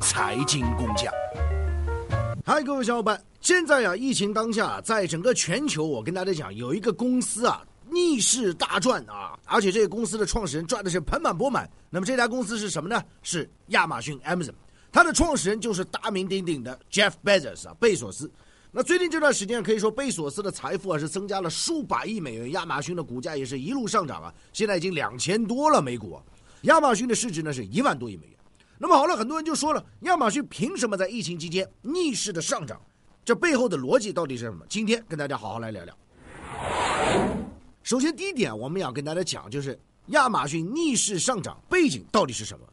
财经工匠。嗨，各位小伙伴，现在呀，疫情当下，在整个全球，我跟大家讲，有一个公司啊，逆势大赚啊，而且这个公司的创始人赚的是盆满钵满。那么这家公司是什么呢？是亚马逊 Amazon，它的创始人就是大名鼎鼎的 Jeff Bezos 啊，贝索斯。那最近这段时间，可以说贝索斯的财富啊是增加了数百亿美元，亚马逊的股价也是一路上涨啊，现在已经两千多了美股，亚马逊的市值呢是一万多亿美元。那么好了，很多人就说了，亚马逊凭什么在疫情期间逆势的上涨？这背后的逻辑到底是什么？今天跟大家好好来聊聊。首先，第一点我们要跟大家讲，就是亚马逊逆势上涨背景到底是什么？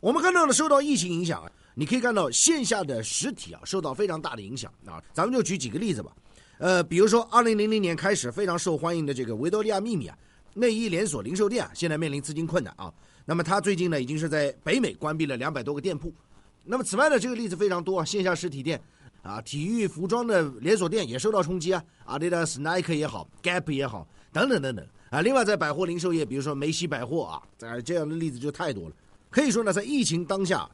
我们看到了，受到疫情影响啊，你可以看到线下的实体啊受到非常大的影响啊。咱们就举几个例子吧，呃，比如说二零零零年开始非常受欢迎的这个维多利亚秘密啊内衣连锁零售店啊，现在面临资金困难啊。那么它最近呢，已经是在北美关闭了两百多个店铺。那么此外呢，这个例子非常多啊，线下实体店啊，体育服装的连锁店也受到冲击啊，阿迪达斯、耐克也好，Gap 也好，等等等等啊。另外在百货零售业，比如说梅西百货啊，在这样的例子就太多了。可以说呢，在疫情当下，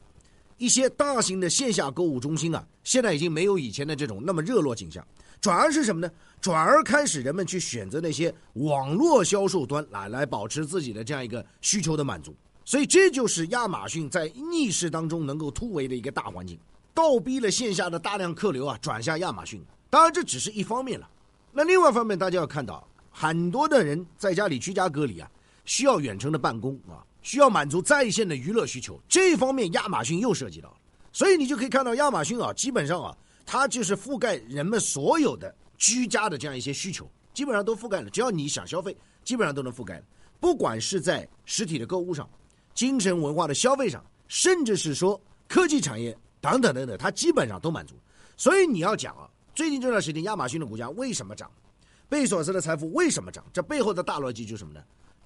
一些大型的线下购物中心啊，现在已经没有以前的这种那么热络景象，转而是什么呢？转而开始人们去选择那些网络销售端来来保持自己的这样一个需求的满足。所以这就是亚马逊在逆势当中能够突围的一个大环境，倒逼了线下的大量客流啊转向亚马逊。当然这只是一方面了，那另外一方面大家要看到，很多的人在家里居家隔离啊，需要远程的办公啊，需要满足在线的娱乐需求，这方面亚马逊又涉及到了。所以你就可以看到亚马逊啊，基本上啊，它就是覆盖人们所有的居家的这样一些需求，基本上都覆盖了。只要你想消费，基本上都能覆盖，不管是在实体的购物上。精神文化的消费上，甚至是说科技产业等等等等，它基本上都满足。所以你要讲啊，最近这段时间亚马逊的股价为什么涨？贝索斯的财富为什么涨？这背后的大逻辑就是什么呢？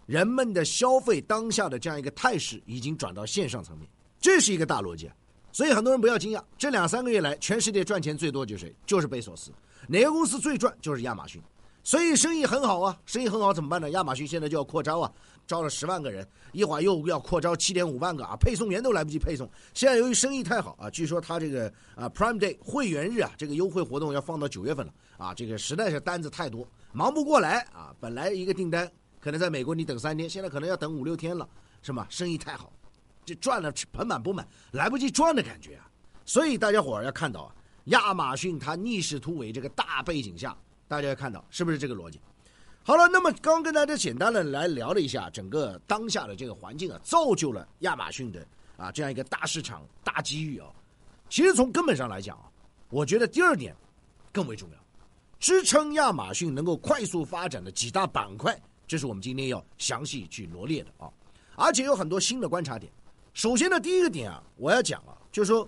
人们的消费当下的这样一个态势已经转到线上层面，这是一个大逻辑。所以很多人不要惊讶，这两三个月来，全世界赚钱最多就是谁？就是贝索斯。哪个公司最赚？就是亚马逊。所以生意很好啊，生意很好怎么办呢？亚马逊现在就要扩招啊，招了十万个人，一会儿又要扩招七点五万个啊，配送员都来不及配送。现在由于生意太好啊，据说他这个啊 Prime Day 会员日啊，这个优惠活动要放到九月份了啊，这个实在是单子太多，忙不过来啊。本来一个订单可能在美国你等三天，现在可能要等五六天了，是吗？生意太好，这赚了盆满钵满，来不及赚的感觉啊。所以大家伙儿要看到啊，亚马逊它逆势突围这个大背景下。大家要看到是不是这个逻辑？好了，那么刚跟大家简单的来聊了一下整个当下的这个环境啊，造就了亚马逊的啊这样一个大市场大机遇啊。其实从根本上来讲啊，我觉得第二点更为重要，支撑亚马逊能够快速发展的几大板块，这是我们今天要详细去罗列的啊。而且有很多新的观察点。首先呢，第一个点啊，我要讲啊，就是说，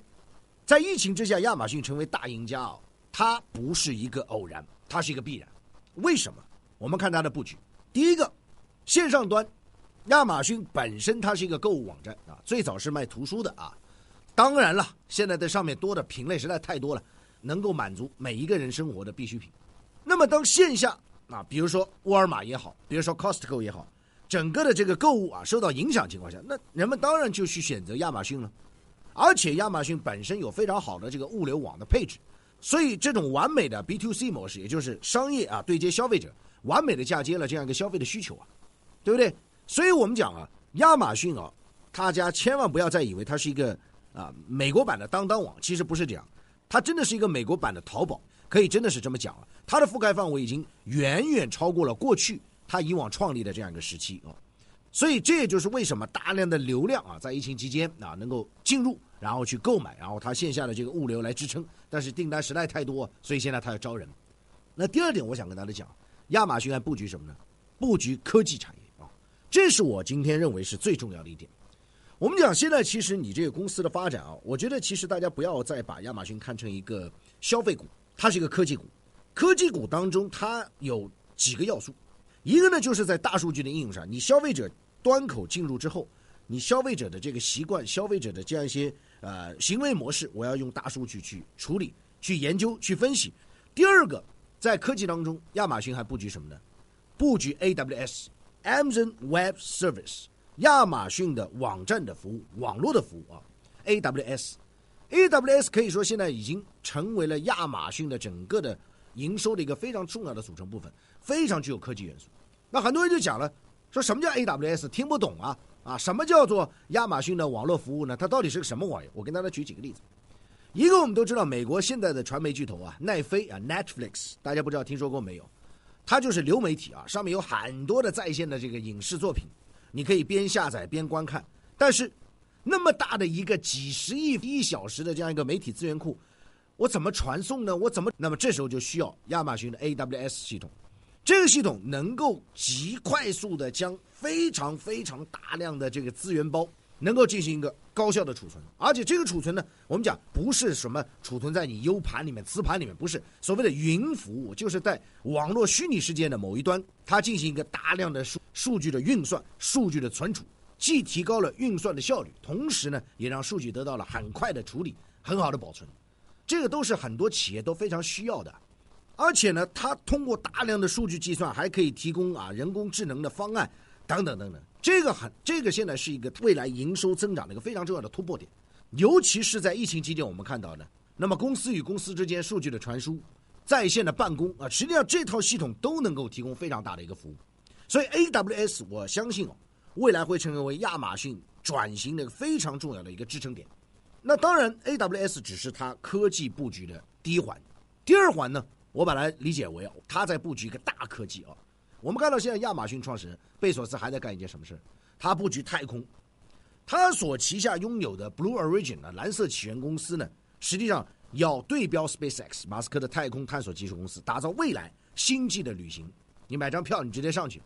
在疫情之下，亚马逊成为大赢家啊，它不是一个偶然。它是一个必然，为什么？我们看它的布局。第一个，线上端，亚马逊本身它是一个购物网站啊，最早是卖图书的啊。当然了，现在在上面多的品类实在太多了，能够满足每一个人生活的必需品。那么当线下啊，比如说沃尔玛也好，比如说 Costco 也好，整个的这个购物啊受到影响情况下，那人们当然就去选择亚马逊了。而且亚马逊本身有非常好的这个物流网的配置。所以，这种完美的 B to C 模式，也就是商业啊对接消费者，完美的嫁接了这样一个消费的需求啊，对不对？所以我们讲啊，亚马逊啊，大家千万不要再以为它是一个啊美国版的当当网，其实不是这样，它真的是一个美国版的淘宝，可以真的是这么讲了。它的覆盖范围已经远远超过了过去它以往创立的这样一个时期啊。所以这也就是为什么大量的流量啊，在疫情期间啊能够进入。然后去购买，然后它线下的这个物流来支撑，但是订单实在太多，所以现在它要招人。那第二点，我想跟大家讲，亚马逊还布局什么呢？布局科技产业啊，这是我今天认为是最重要的一点。我们讲现在其实你这个公司的发展啊，我觉得其实大家不要再把亚马逊看成一个消费股，它是一个科技股。科技股当中它有几个要素，一个呢就是在大数据的应用上，你消费者端口进入之后，你消费者的这个习惯，消费者的这样一些。呃，行为模式我要用大数据去处理、去研究、去分析。第二个，在科技当中，亚马逊还布局什么呢？布局 AWS，Amazon Web Service，亚马逊的网站的服务、网络的服务啊。AWS，AWS 可以说现在已经成为了亚马逊的整个的营收的一个非常重要的组成部分，非常具有科技元素。那很多人就讲了，说什么叫 AWS？听不懂啊啊！什么叫做亚马逊的网络服务呢？它到底是个什么玩意？我跟大家举几个例子。一个我们都知道，美国现在的传媒巨头啊，奈飞啊，Netflix，大家不知道听说过没有？它就是流媒体啊，上面有很多的在线的这个影视作品，你可以边下载边观看。但是那么大的一个几十亿一小时的这样一个媒体资源库，我怎么传送呢？我怎么？那么这时候就需要亚马逊的 AWS 系统，这个系统能够极快速的将非常非常大量的这个资源包。能够进行一个高效的储存，而且这个储存呢，我们讲不是什么储存在你 U 盘里面、磁盘里面，不是所谓的云服务，就是在网络虚拟世界的某一端，它进行一个大量的数数据的运算、数据的存储，既提高了运算的效率，同时呢，也让数据得到了很快的处理、很好的保存。这个都是很多企业都非常需要的，而且呢，它通过大量的数据计算，还可以提供啊人工智能的方案等等等等。这个很，这个现在是一个未来营收增长的一个非常重要的突破点，尤其是在疫情期间，我们看到的，那么公司与公司之间数据的传输、在线的办公啊，实际上这套系统都能够提供非常大的一个服务，所以 AWS 我相信哦，未来会成为亚马逊转型的非常重要的一个支撑点。那当然，AWS 只是它科技布局的第一环，第二环呢，我把它理解为它在布局一个大科技啊。我们看到现在亚马逊创始人贝索斯还在干一件什么事他布局太空，他所旗下拥有的 Blue Origin 啊，蓝色起源公司呢，实际上要对标 SpaceX 马斯克的太空探索技术公司，打造未来星际的旅行。你买张票，你直接上去，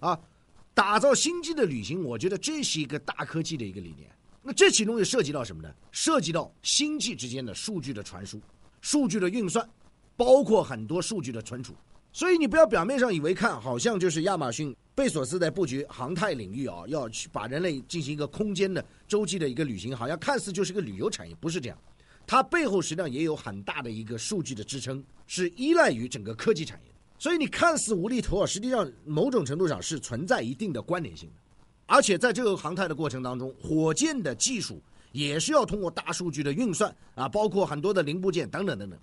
啊，打造星际的旅行，我觉得这是一个大科技的一个理念。那这其中又涉及到什么呢？涉及到星际之间的数据的传输、数据的运算，包括很多数据的存储。所以你不要表面上以为看好像就是亚马逊贝索斯在布局航太领域啊，要去把人类进行一个空间的洲际的一个旅行，好像看似就是个旅游产业，不是这样。它背后实际上也有很大的一个数据的支撑，是依赖于整个科技产业。所以你看似无厘头啊，实际上某种程度上是存在一定的关联性的。而且在这个航太的过程当中，火箭的技术也是要通过大数据的运算啊，包括很多的零部件等等等等。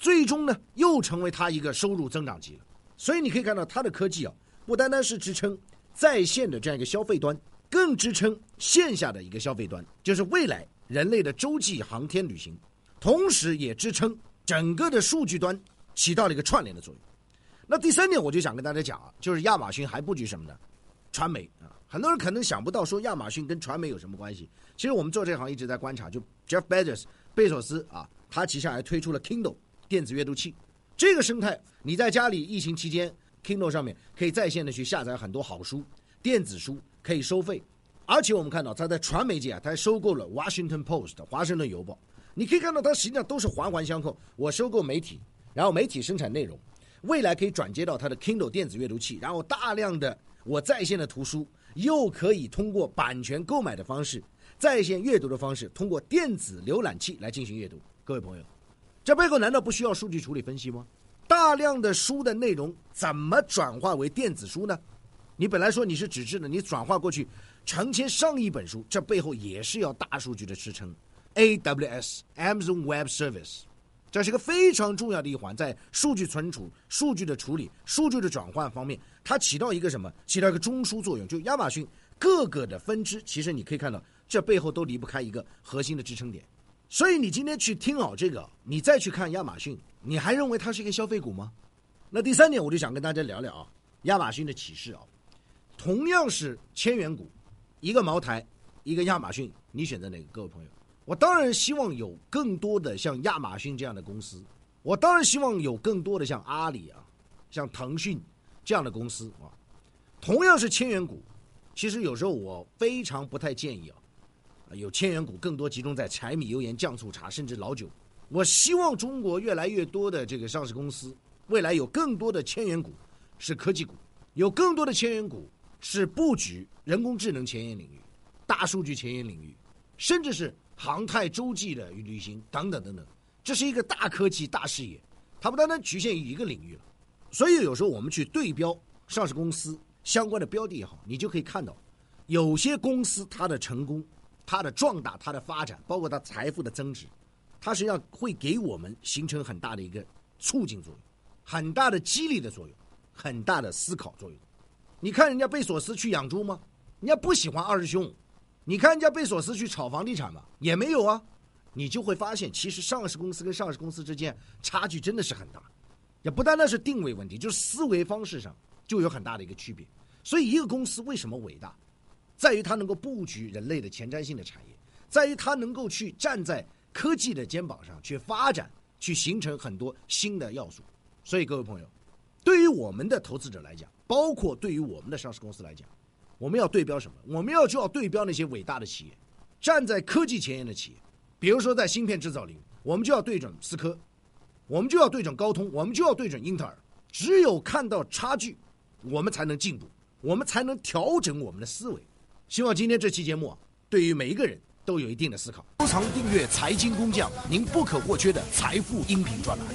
最终呢，又成为它一个收入增长极了。所以你可以看到，它的科技啊，不单单是支撑在线的这样一个消费端，更支撑线下的一个消费端，就是未来人类的洲际航天旅行，同时也支撑整个的数据端起到了一个串联的作用。那第三点，我就想跟大家讲啊，就是亚马逊还布局什么呢？传媒啊，很多人可能想不到说亚马逊跟传媒有什么关系。其实我们做这行一直在观察，就 Jeff Bezos 贝索斯啊，他旗下还推出了 Kindle。电子阅读器，这个生态，你在家里疫情期间，Kindle 上面可以在线的去下载很多好书，电子书可以收费，而且我们看到它在传媒界啊，它还收购了 Washington Post 华盛顿邮报，你可以看到它实际上都是环环相扣。我收购媒体，然后媒体生产内容，未来可以转接到它的 Kindle 电子阅读器，然后大量的我在线的图书又可以通过版权购买的方式，在线阅读的方式，通过电子浏览器来进行阅读。各位朋友。这背后难道不需要数据处理分析吗？大量的书的内容怎么转化为电子书呢？你本来说你是纸质的，你转化过去成千上亿本书，这背后也是要大数据的支撑。AWS Amazon Web Service，这是个非常重要的一环，在数据存储、数据的处理、数据的转换方面，它起到一个什么？起到一个中枢作用。就亚马逊各个的分支，其实你可以看到，这背后都离不开一个核心的支撑点。所以你今天去听好这个，你再去看亚马逊，你还认为它是一个消费股吗？那第三点，我就想跟大家聊聊啊，亚马逊的启示啊，同样是千元股，一个茅台，一个亚马逊，你选择哪个？各位朋友，我当然希望有更多的像亚马逊这样的公司，我当然希望有更多的像阿里啊，像腾讯这样的公司啊，同样是千元股，其实有时候我非常不太建议啊。有千元股更多集中在柴米油盐酱醋茶，甚至老酒。我希望中国越来越多的这个上市公司，未来有更多的千元股是科技股，有更多的千元股是布局人工智能前沿领域、大数据前沿领域，甚至是航太洲际的旅行等等等等。这是一个大科技大视野，它不单单局限于一个领域了。所以有时候我们去对标上市公司相关的标的也好，你就可以看到，有些公司它的成功。它的壮大，它的发展，包括它财富的增值，它实际上会给我们形成很大的一个促进作用，很大的激励的作用，很大的思考作用。你看人家贝索斯去养猪吗？人家不喜欢二师兄。你看人家贝索斯去炒房地产吗？也没有啊。你就会发现，其实上市公司跟上市公司之间差距真的是很大，也不单单是定位问题，就是思维方式上就有很大的一个区别。所以，一个公司为什么伟大，在于它能够布局人类的前瞻性的产业，在于它能够去站在科技的肩膀上去发展，去形成很多新的要素。所以，各位朋友，对于我们的投资者来讲，包括对于我们的上市公司来讲，我们要对标什么？我们要就要对标那些伟大的企业，站在科技前沿的企业。比如说，在芯片制造领域，我们就要对准思科，我们就要对准高通，我们就要对准英特尔。只有看到差距，我们才能进步，我们才能调整我们的思维。希望今天这期节目啊，对于每一个人都有一定的思考。收藏订阅财经工匠，您不可或缺的财富音频专栏。